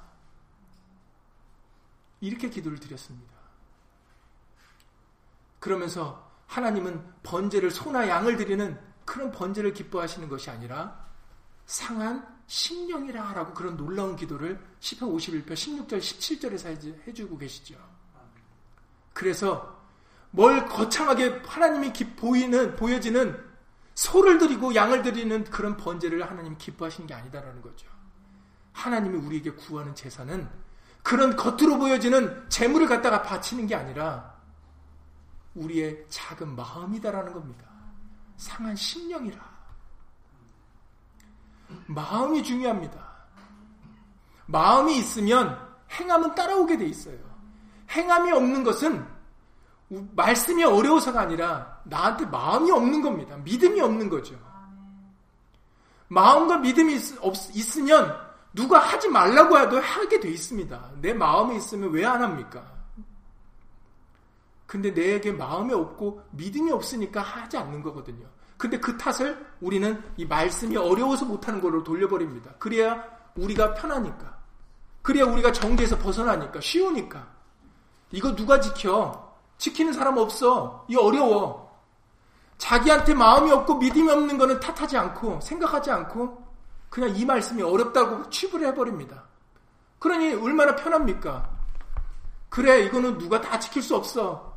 이렇게 기도를 드렸습니다. 그러면서 하나님은 번제를 소나 양을 드리는 그런 번제를 기뻐하시는 것이 아니라 상한 심령이라 라고 그런 놀라운 기도를 10편 51편 16절 17절에서 해주고 계시죠. 그래서 뭘 거창하게 하나님이 보이는 보여지는 소를 드리고 양을 드리는 그런 번제를 하나님 기뻐하시는 게 아니다라는 거죠. 하나님이 우리에게 구하는 제사는 그런 겉으로 보여지는 재물을 갖다가 바치는 게 아니라 우리의 작은 마음이다라는 겁니다. 상한 심령이라. 마음이 중요합니다. 마음이 있으면 행함은 따라오게 돼 있어요. 행함이 없는 것은 말씀이 어려워서가 아니라 나한테 마음이 없는 겁니다. 믿음이 없는 거죠. 마음과 믿음이 있, 으면 누가 하지 말라고 해도 하게 돼 있습니다. 내 마음이 있으면 왜 안 합니까? 근데 내게 마음이 없고 믿음이 없으니까 하지 않는 거거든요. 근데 그 탓을 우리는 이 말씀이 어려워서 못하는 걸로 돌려버립니다. 그래야 우리가 편하니까. 그래야 우리가 정계에서 벗어나니까. 쉬우니까. 이거 누가 지켜? 지키는 사람 없어. 이 어려워. 자기한테 마음이 없고 믿음이 없는 거는 탓하지 않고 생각하지 않고 그냥 이 말씀이 어렵다고 취부를 해버립니다. 그러니 얼마나 편합니까? 그래 이거는 누가 다 지킬 수 없어.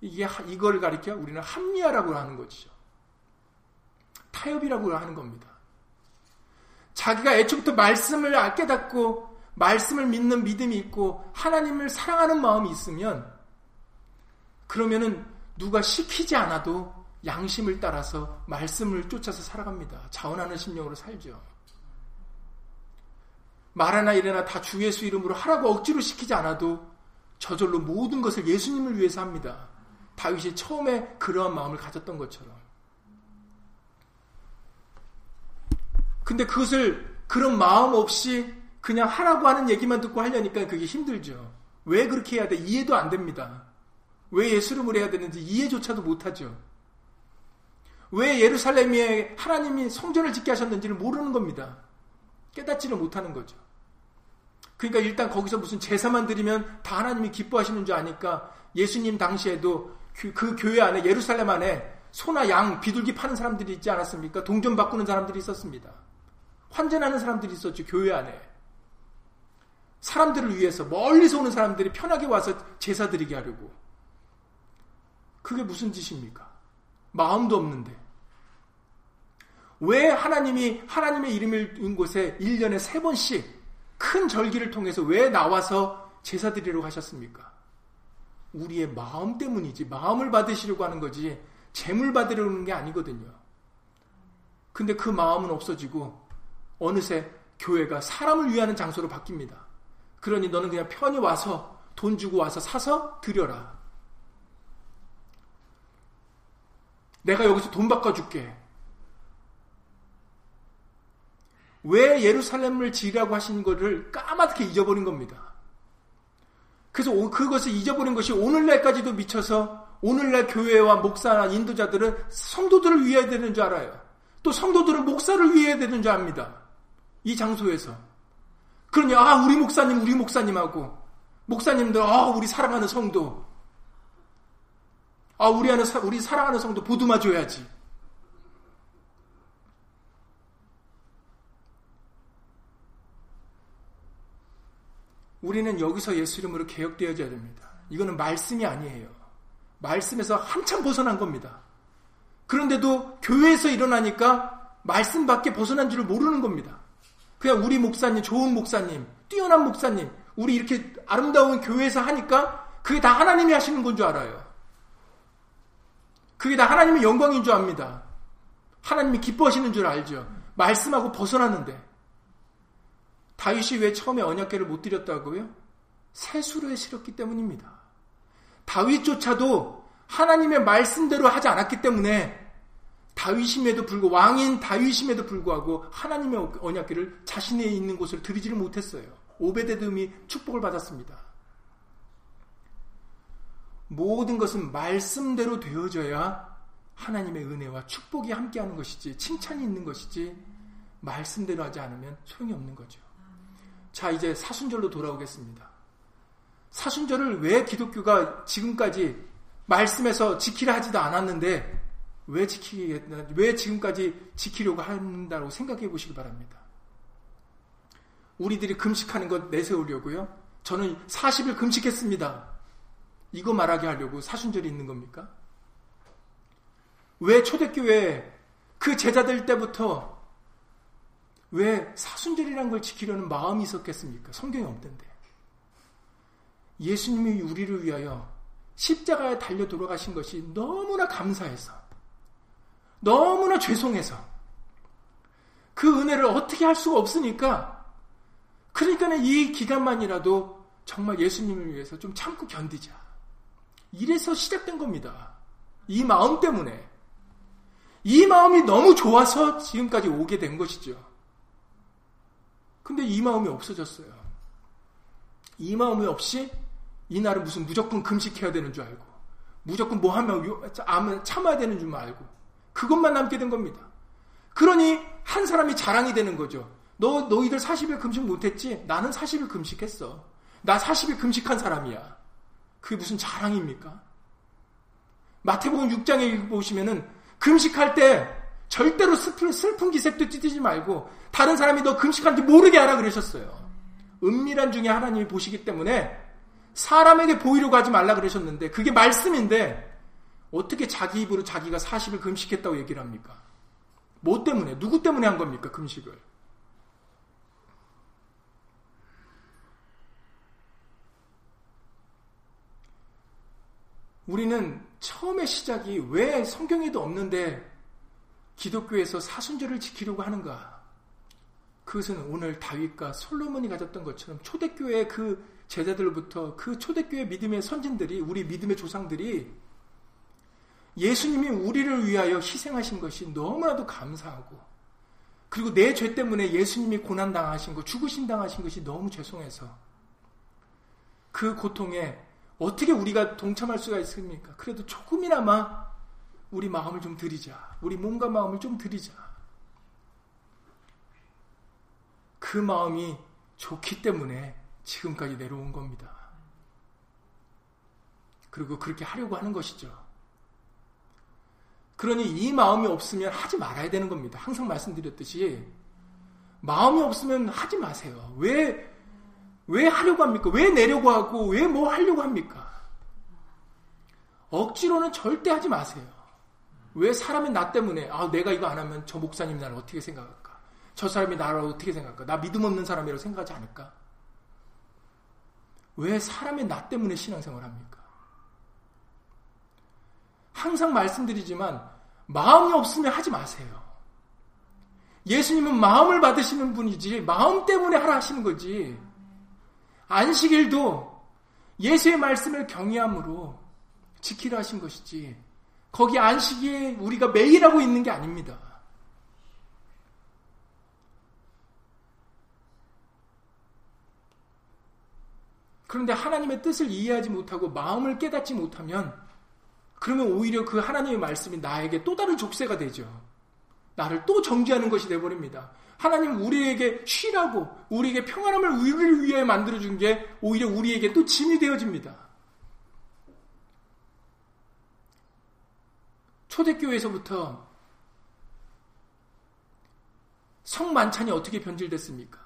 이게 이걸 가리켜 우리는 합리화라고 하는 거죠. 타협이라고 하는 겁니다. 자기가 애초부터 말씀을 깨닫고 말씀을 믿는 믿음이 있고 하나님을 사랑하는 마음이 있으면 그러면은 누가 시키지 않아도 양심을 따라서 말씀을 쫓아서 살아갑니다. 자원하는 심령으로 살죠. 말하나 이래나 다 주 예수 이름으로 하라고 억지로 시키지 않아도 저절로 모든 것을 예수님을 위해서 합니다. 다윗이 처음에 그러한 마음을 가졌던 것처럼. 근데 그것을 그런 마음 없이 그냥 하라고 하는 얘기만 듣고 하려니까 그게 힘들죠. 왜 그렇게 해야 돼? 이해도 안 됩니다. 왜 예수름을 해야 되는지 이해조차도 못하죠. 왜 예루살렘에 하나님이 성전을 짓게 하셨는지를 모르는 겁니다. 깨닫지를 못하는 거죠. 그러니까 일단 거기서 무슨 제사만 드리면 다 하나님이 기뻐하시는 줄 아니까 예수님 당시에도 그, 그 교회 안에 예루살렘 안에 소나 양 비둘기 파는 사람들이 있지 않았습니까? 동전 바꾸는 사람들이 있었습니다. 환전하는 사람들이 있었죠. 교회 안에. 사람들을 위해서 멀리서 오는 사람들이 편하게 와서 제사 드리게 하려고. 그게 무슨 짓입니까? 마음도 없는데. 왜 하나님이 하나님의 이름을 인 곳에 1년에 세 번씩 큰 절기를 통해서 왜 나와서 제사 드리려고 하셨습니까? 우리의 마음 때문이지. 마음을 받으시려고 하는 거지. 재물 받으려는 게 아니거든요. 근데 그 마음은 없어지고 어느새 교회가 사람을 위하는 장소로 바뀝니다. 그러니 너는 그냥 편히 와서 돈 주고 와서 사서 드려라. 내가 여기서 돈 바꿔줄게. 왜 예루살렘을 지으라고 하신 것을 까맣게 잊어버린 겁니다. 그래서 그것을 잊어버린 것이 오늘날까지도 미쳐서 오늘날 교회와 목사나 인도자들은 성도들을 위해야 되는 줄 알아요. 또 성도들은 목사를 위해야 되는 줄 압니다. 이 장소에서. 그러니 아 우리 목사님 우리 목사님하고 목사님들 아 우리 사랑하는 성도 아 우리 하는 우리 사랑하는 성도 보듬어 줘야지. 우리는 여기서 예수 이름으로 개혁되어져야 됩니다. 이거는 말씀이 아니에요. 말씀에서 한참 벗어난 겁니다. 그런데도 교회에서 일어나니까 말씀밖에 벗어난 줄을 모르는 겁니다. 그냥 우리 목사님, 좋은 목사님, 뛰어난 목사님, 우리 이렇게 아름다운 교회에서 하니까 그게 다 하나님이 하시는 건 줄 알아요. 그게 다 하나님의 영광인 줄 압니다. 하나님이 기뻐하시는 줄 알죠. 말씀하고 벗어났는데. 다윗이 왜 처음에 언약계를 못 드렸다고요? 세수로에 실었기 때문입니다. 다윗조차도 하나님의 말씀대로 하지 않았기 때문에 다윗임에도 불구하고 왕인 다윗임에도 불구하고 하나님의 언약계를 자신의 있는 곳을 드리지를 못했어요. 오베데돔이 축복을 받았습니다. 모든 것은 말씀대로 되어져야 하나님의 은혜와 축복이 함께하는 것이지 칭찬이 있는 것이지 말씀대로 하지 않으면 소용이 없는 거죠. 자 이제 사순절로 돌아오겠습니다. 사순절을 왜 기독교가 지금까지 말씀에서 지키라 하지도 않았는데 왜 지키겠나, 왜 지금까지 지키려고 한다고 생각해 보시기 바랍니다. 우리들이 금식하는 것 내세우려고요? 저는 40일 금식했습니다. 이거 말하게 하려고 사순절이 있는 겁니까? 왜 초대교회 그 제자들 때부터 왜 사순절이라는 걸 지키려는 마음이 있었겠습니까? 성경이 없던데. 예수님이 우리를 위하여 십자가에 달려 돌아가신 것이 너무나 감사해서 너무나 죄송해서 그 은혜를 어떻게 할 수가 없으니까 그러니까 이 기간만이라도 정말 예수님을 위해서 좀 참고 견디자. 이래서 시작된 겁니다. 이 마음 때문에. 이 마음이 너무 좋아서 지금까지 오게 된 것이죠. 근데 이 마음이 없어졌어요. 이 마음이 없이 이날은 무슨 무조건 금식해야 되는 줄 알고, 무조건 뭐 하면 참아야 되는 줄 알고, 그것만 남게 된 겁니다. 그러니 한 사람이 자랑이 되는 거죠. 너, 너희들 40일 금식 못했지? 나는 40일 금식했어. 나 40일 금식한 사람이야. 그게 무슨 자랑입니까? 마태복음 6장에 보시면은 금식할 때 절대로 슬픈, 기색도 띠지 말고 다른 사람이 너 금식한지 모르게 하라 그러셨어요. 은밀한 중에 하나님이 보시기 때문에 사람에게 보이려고 하지 말라 그러셨는데 그게 말씀인데 어떻게 자기 입으로 자기가 40일 금식했다고 얘기를 합니까? 뭐 때문에? 누구 때문에 한 겁니까? 금식을. 우리는 처음에 시작이 왜 성경에도 없는데 기독교에서 사순절을 지키려고 하는가? 그것은 오늘 다윗과 솔로몬이 가졌던 것처럼 초대교회 그 제자들로부터 그 초대교회 믿음의 선진들이 우리 믿음의 조상들이 예수님이 우리를 위하여 희생하신 것이 너무나도 감사하고 그리고 내 죄 때문에 예수님이 고난 당하신 것, 죽으신 당하신 것이 너무 죄송해서 그 고통에 어떻게 우리가 동참할 수가 있습니까? 그래도 조금이나마 우리 마음을 좀 드리자. 우리 몸과 마음을 좀 드리자. 그 마음이 좋기 때문에 지금까지 내려온 겁니다. 그리고 그렇게 하려고 하는 것이죠. 그러니 이 마음이 없으면 하지 말아야 되는 겁니다. 항상 말씀드렸듯이 마음이 없으면 하지 마세요. 왜, 왜 하려고 합니까? 왜 내려고 하고 왜 뭐 하려고 합니까? 억지로는 절대 하지 마세요. 왜 사람이 나 때문에 아 내가 이거 안 하면 저 목사님 나를 어떻게 생각할까? 저 사람이 나를 어떻게 생각할까? 나 믿음 없는 사람이라고 생각하지 않을까? 왜 사람의 나 때문에 신앙생활 합니까? 항상 말씀드리지만 마음이 없으면 하지 마세요. 예수님은 마음을 받으시는 분이지 마음 때문에 하라 하시는 거지. 안식일도 예수의 말씀을 경외함으로 지키라 하신 것이지. 거기 안식일에 우리가 매일 하고 있는 게 아닙니다. 그런데 하나님의 뜻을 이해하지 못하고 마음을 깨닫지 못하면 그러면 오히려 그 하나님의 말씀이 나에게 또 다른 족쇄가 되죠. 나를 또 정죄하는 것이 되어버립니다. 하나님 우리에게 쉬라고 우리에게 평안함을 우리를 위해 만들어준 게 오히려 우리에게 또 짐이 되어집니다. 초대교회에서부터 성만찬이 어떻게 변질됐습니까?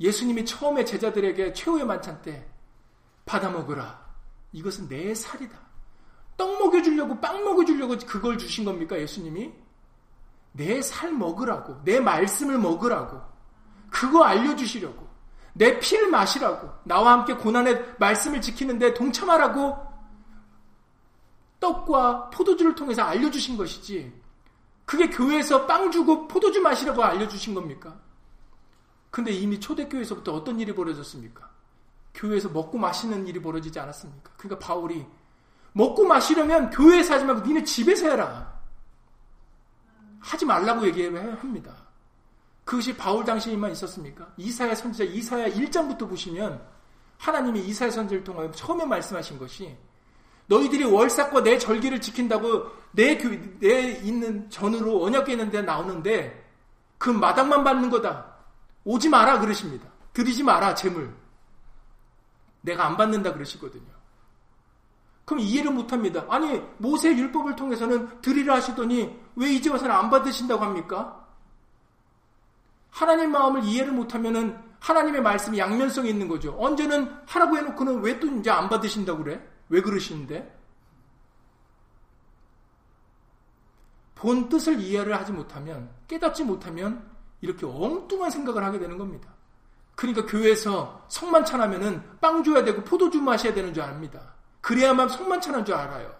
예수님이 처음에 제자들에게 최후의 만찬 때 받아 먹으라. 이것은 내 살이다. 떡 먹여주려고 빵 먹여주려고 그걸 주신 겁니까 예수님이? 내 살 먹으라고 내 말씀을 먹으라고 그거 알려주시려고 내 피를 마시라고 나와 함께 고난의 말씀을 지키는데 동참하라고 떡과 포도주를 통해서 알려주신 것이지 그게 교회에서 빵 주고 포도주 마시라고 알려주신 겁니까? 근데 이미 초대교회에서부터 어떤 일이 벌어졌습니까? 교회에서 먹고 마시는 일이 벌어지지 않았습니까? 그러니까 바울이 먹고 마시려면 교회에서 하지 말고 니네 집에서 해라. 하지 말라고 얘기합니다. 그것이 바울 당시에만 있었습니까? 이사야 선지자 이사야 1장부터 보시면 하나님이 이사야 선지를 통하여 처음에 말씀하신 것이 너희들이 월삭과 내 절기를 지킨다고 내, 교, 내 있는 전으로 언약궤 있는 데 나오는데 그 마당만 받는 거다. 오지 마라 그러십니다. 드리지 마라 재물. 내가 안 받는다 그러시거든요. 그럼 이해를 못합니다. 아니 모세 율법을 통해서는 드리라 하시더니 왜 이제 와서는 안 받으신다고 합니까? 하나님 마음을 이해를 못하면은 하나님의 말씀이 양면성이 있는 거죠. 언제는 하라고 해놓고는 왜 또 이제 안 받으신다고 그래? 왜 그러시는데? 본 뜻을 이해를 하지 못하면, 깨닫지 못하면 이렇게 엉뚱한 생각을 하게 되는 겁니다. 그러니까 교회에서 성만찬 하면은 빵 줘야 되고 포도주 마셔야 되는 줄 압니다. 그래야만 성만찬한 줄 알아요.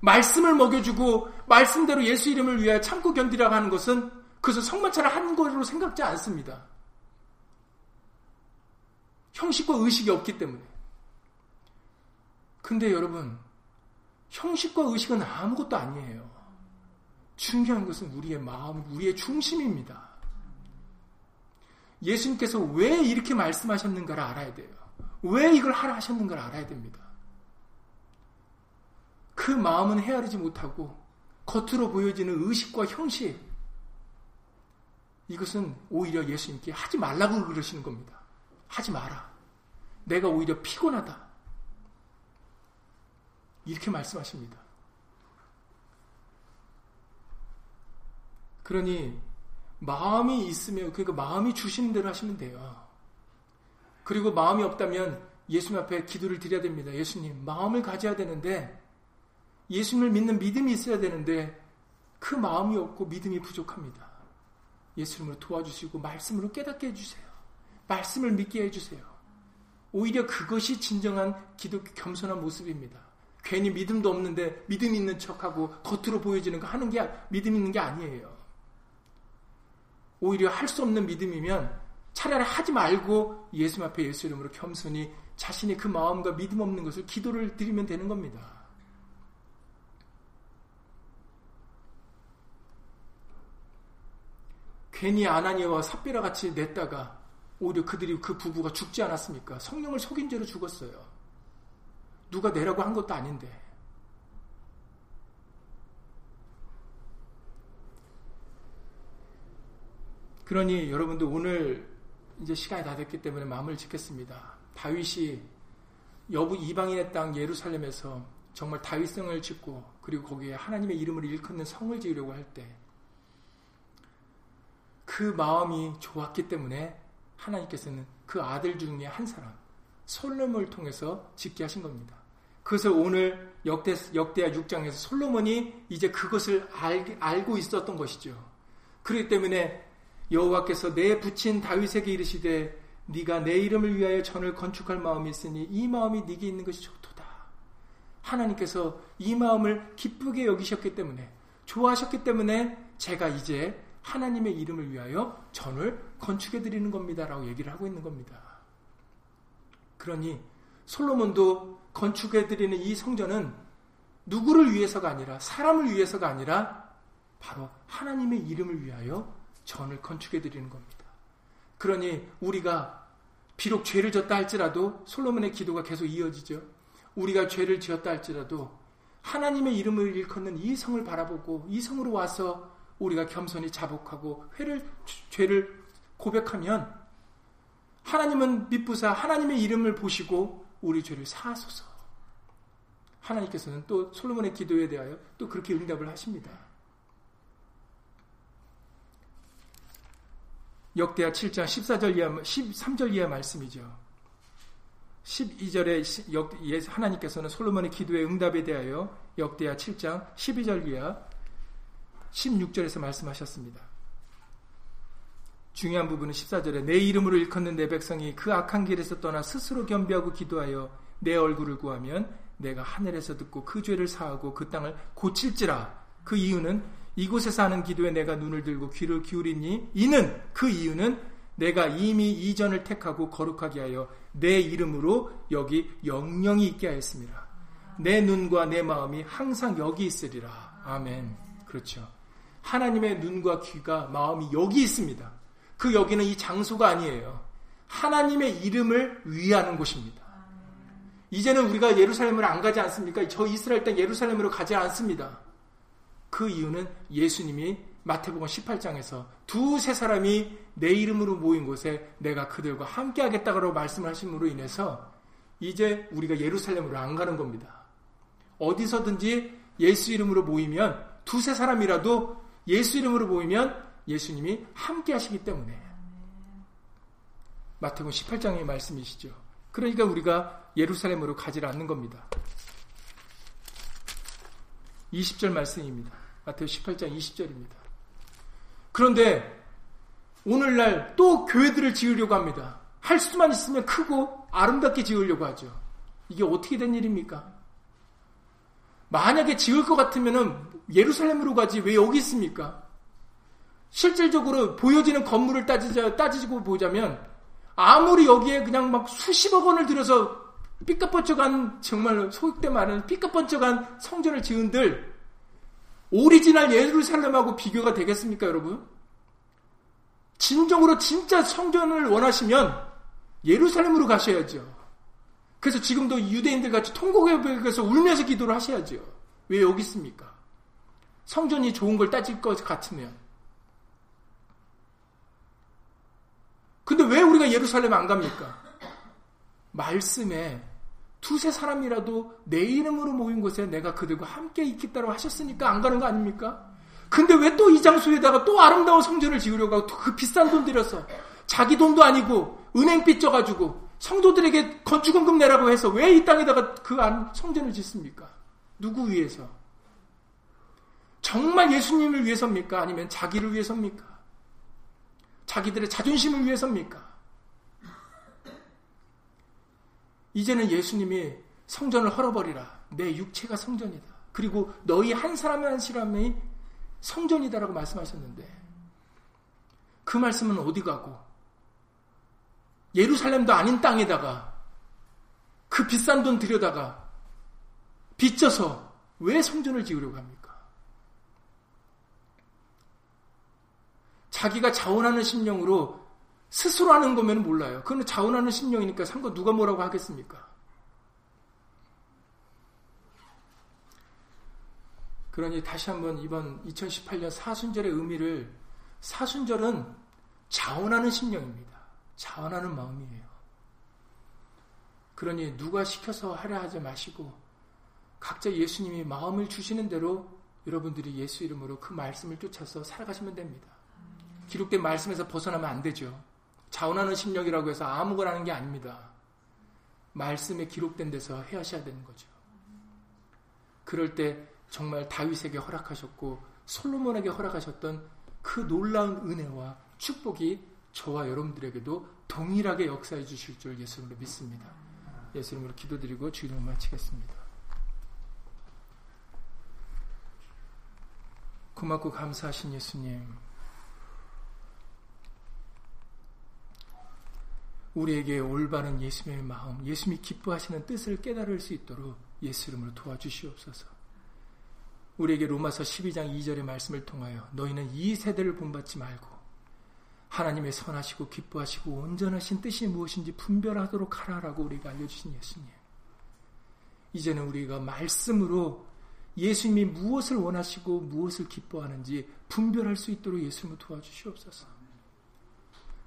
말씀을 먹여주고 말씀대로 예수 이름을 위하여 참고 견디라고 하는 것은 그것을 성만찬을 한 것으로 생각지 않습니다. 형식과 의식이 없기 때문에. 근데 여러분, 형식과 의식은 아무것도 아니에요. 중요한 것은 우리의 마음, 우리의 중심입니다. 예수님께서 왜 이렇게 말씀하셨는가를 알아야 돼요. 왜 이걸 하라 하셨는가를 알아야 됩니다. 그 마음은 헤아리지 못하고 겉으로 보여지는 의식과 형식, 이것은 오히려 예수님께 하지 말라고 그러시는 겁니다. 하지 마라. 내가 오히려 피곤하다. 이렇게 말씀하십니다. 그러니 마음이 있으면 그러니까 마음이 주시는 대로 하시면 돼요. 그리고 마음이 없다면 예수님 앞에 기도를 드려야 됩니다. 예수님, 마음을 가져야 되는데 예수님을 믿는 믿음이 있어야 되는데 그 마음이 없고 믿음이 부족합니다. 예수님으로 도와주시고 말씀으로 깨닫게 해주세요. 말씀을 믿게 해주세요. 오히려 그것이 진정한 기도 겸손한 모습입니다. 괜히 믿음도 없는데 믿음 있는 척하고 겉으로 보여지는 거 하는 게 믿음 있는 게 아니에요. 오히려 할 수 없는 믿음이면 차라리 하지 말고 예수 앞에 예수 이름으로 겸손히 자신이 그 마음과 믿음 없는 것을 기도를 드리면 되는 겁니다. 괜히 아나니아와 삽비라 같이 냈다가 오히려 그들이 그 부부가 죽지 않았습니까? 성령을 속인 죄로 죽었어요. 누가 내라고 한 것도 아닌데. 그러니 여러분들 오늘 이제 시간이 다 됐기 때문에 마음을 짓겠습니다. 다윗이 여부 이방인의 땅 예루살렘에서 정말 다윗성을 짓고 그리고 거기에 하나님의 이름을 일컫는 성을 지으려고 할 때 그 마음이 좋았기 때문에 하나님께서는 그 아들 중에 한 사람 솔로몬을 통해서 짓게 하신 겁니다. 그것을 오늘 역대, 역대하 6장에서 솔로몬이 이제 그것을 알, 알고 있었던 것이죠. 그렇기 때문에 여호와께서 내 붙인 다윗에게 이르시되 네가 내 이름을 위하여 전을 건축할 마음이 있으니 이 마음이 네게 있는 것이 좋도다. 하나님께서 이 마음을 기쁘게 여기셨기 때문에 좋아하셨기 때문에 제가 이제 하나님의 이름을 위하여 전을 건축해 드리는 겁니다라고 얘기를 하고 있는 겁니다. 그러니 솔로몬도 건축해 드리는 이 성전은 누구를 위해서가 아니라 사람을 위해서가 아니라 바로 하나님의 이름을 위하여 전을 건축해 드리는 겁니다. 그러니 우리가 비록 죄를 졌다 할지라도 솔로몬의 기도가 계속 이어지죠. 우리가 죄를 지었다 할지라도 하나님의 이름을 일컫는 이 성을 바라보고 이 성으로 와서 우리가 겸손히 자복하고 회를 죄를 고백하면 하나님은 미쁘사 하나님의 이름을 보시고 우리 죄를 사하소서. 하나님께서는 또 솔로몬의 기도에 대하여 또 그렇게 응답을 하십니다. 역대하 7장 14절 이하 13절 이하 말씀이죠. 12절에 하나님께서는 솔로몬의 기도의 응답에 대하여 역대하 7장 12절 이하 16절에서 말씀하셨습니다. 중요한 부분은 14절에 내 이름으로 일컫는 내 백성이 그 악한 길에서 떠나 스스로 겸비하고 기도하여 내 얼굴을 구하면 내가 하늘에서 듣고 그 죄를 사하고 그 땅을 고칠지라 그 이유는 이곳에서 하는 기도에 내가 눈을 들고 귀를 기울이니 이는 그 이유는 내가 이미 이전을 택하고 거룩하게 하여 내 이름으로 여기 영영이 있게 하였습니다. 내 눈과 내 마음이 항상 여기 있으리라. 아멘. 그렇죠. 하나님의 눈과 귀가 마음이 여기 있습니다. 그 여기는 이 장소가 아니에요. 하나님의 이름을 위하는 곳입니다. 이제는 우리가 예루살렘을 안 가지 않습니까? 저 이스라엘 땅 예루살렘으로 가지 않습니다. 그 이유는 예수님이 마태복음 18장에서 두세 사람이 내 이름으로 모인 곳에 내가 그들과 함께 하겠다고 말씀을 하심으로 인해서 이제 우리가 예루살렘으로 안 가는 겁니다. 어디서든지 예수 이름으로 모이면 두세 사람이라도 예수 이름으로 모이면 예수님이 함께 하시기 때문에 마태복음 18장의 말씀이시죠. 그러니까 우리가 예루살렘으로 가지 않는 겁니다. 20절 말씀입니다. 마태오 18장 20절입니다. 그런데 오늘날 또 교회들을 지으려고 합니다. 할 수만 있으면 크고 아름답게 지으려고 하죠. 이게 어떻게 된 일입니까? 만약에 지을 것 같으면 예루살렘으로 가지 왜 여기 있습니까? 실질적으로 보여지는 건물을 따지자, 따지고 보자면 아무리 여기에 그냥 막 수십억 원을 들여서 삐까뻔쩍한 정말 소액대 많은 삐까뻔쩍한 성전을 지은들 오리지널 예루살렘하고 비교가 되겠습니까, 여러분? 진정으로 진짜 성전을 원하시면 예루살렘으로 가셔야죠. 그래서 지금도 유대인들 같이 통곡에서 울면서 기도를 하셔야죠. 왜 여기 있습니까? 성전이 좋은 걸 따질 것 같으면. 근데 왜 우리가 예루살렘 안 갑니까? 말씀에 두세 사람이라도 내 이름으로 모인 곳에 내가 그들과 함께 있겠다고 하셨으니까 안 가는 거 아닙니까? 근데 왜 또 이 장소에다가 또 아름다운 성전을 지으려고 하고 그 비싼 돈 들여서 자기 돈도 아니고 은행 빚져 가지고 성도들에게 건축원금 내라고 해서 왜 이 땅에다가 그 안 성전을 짓습니까? 누구 위해서? 정말 예수님을 위해서입니까? 아니면 자기를 위해서입니까? 자기들의 자존심을 위해서입니까? 이제는 예수님이 성전을 헐어버리라. 내 육체가 성전이다. 그리고 너희 한 사람 한 사람이 성전이다라고 말씀하셨는데 그 말씀은 어디 가고 예루살렘도 아닌 땅에다가 그 비싼 돈 들여다가 빚져서 왜 성전을 지으려고 합니까? 자기가 자원하는 심령으로 스스로 하는 거면 몰라요. 그건 자원하는 심령이니까 상관 누가 뭐라고 하겠습니까? 그러니 다시 한번 이번 2018년 사순절의 의미를 사순절은 자원하는 심령입니다. 자원하는 마음이에요. 그러니 누가 시켜서 하려 하지 마시고 각자 예수님이 마음을 주시는 대로 여러분들이 예수 이름으로 그 말씀을 쫓아서 살아가시면 됩니다. 기록된 말씀에서 벗어나면 안 되죠. 자원하는 심령이라고 해서 아무거나 하는 게 아닙니다. 말씀에 기록된 데서 해하셔야 되는 거죠. 그럴 때 정말 다윗에게 허락하셨고 솔로몬에게 허락하셨던 그 놀라운 은혜와 축복이 저와 여러분들에게도 동일하게 역사해 주실 줄 예수님으로 믿습니다. 예수님으로 기도드리고 주의를 마치겠습니다. 고맙고 감사하신 예수님. 우리에게 올바른 예수님의 마음, 예수님이 기뻐하시는 뜻을 깨달을 수 있도록 예수 이름으로 도와주시옵소서. 우리에게 로마서 12장 2절의 말씀을 통하여 너희는 이 세대를 본받지 말고 하나님의 선하시고 기뻐하시고 온전하신 뜻이 무엇인지 분별하도록 하라라고 우리가 알려주신 예수님. 이제는 우리가 말씀으로 예수님이 무엇을 원하시고 무엇을 기뻐하는지 분별할 수 있도록 예수님을 도와주시옵소서.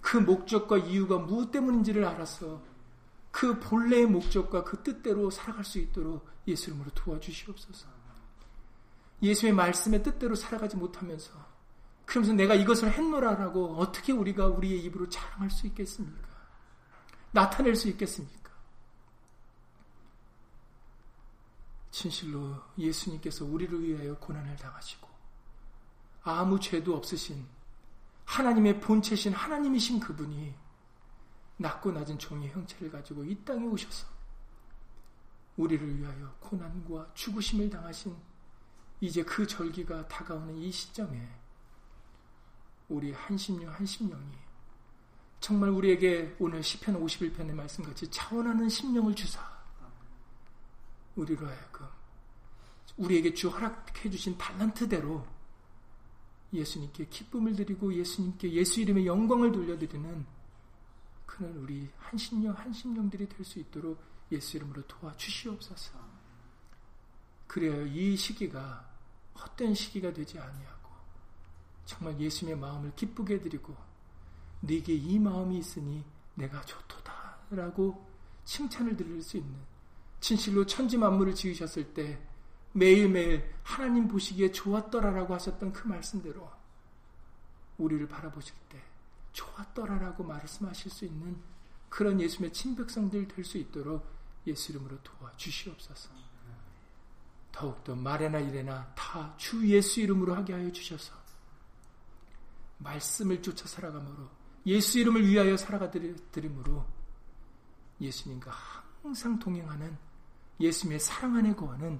그 목적과 이유가 무엇 때문인지를 알아서 그 본래의 목적과 그 뜻대로 살아갈 수 있도록 예수님으로 도와주시옵소서. 예수의 말씀의 뜻대로 살아가지 못하면서 그러면서 내가 이것을 했노라라고 어떻게 우리가 우리의 입으로 자랑할 수 있겠습니까? 나타낼 수 있겠습니까? 진실로 예수님께서 우리를 위하여 고난을 당하시고 아무 죄도 없으신 하나님의 본체신 하나님이신 그분이 낮고 낮은 종의 형체를 가지고 이 땅에 오셔서 우리를 위하여 고난과 죽으심을 당하신 이제 그 절기가 다가오는 이 시점에 우리 한심령 한심령이 정말 우리에게 오늘 시편 51편의 말씀같이 차원하는 심령을 주사 우리로 하여금 우리에게 주 허락해 주신 달란트대로 예수님께 기쁨을 드리고 예수님께 예수 이름의 영광을 돌려드리는 그는 우리 한심령 한심령들이 될 수 있도록 예수 이름으로 도와주시옵소서. 그래야 이 시기가 헛된 시기가 되지 아니하고 정말 예수님의 마음을 기쁘게 해드리고 네게 이 마음이 있으니 내가 좋도다라고 칭찬을 드릴 수 있는 진실로 천지 만물을 지으셨을 때 매일매일 하나님 보시기에 좋았더라라고 하셨던 그 말씀대로 우리를 바라보실 때 좋았더라라고 말씀하실 수 있는 그런 예수님의 친백성들 될 수 있도록 예수 이름으로 도와주시옵소서. 더욱더 말에나 이래나 다 주 예수 이름으로 하게 하여 주셔서 말씀을 쫓아 살아감으로 예수 이름을 위하여 살아가 드림으로 예수님과 항상 동행하는 예수님의 사랑 안에 거하는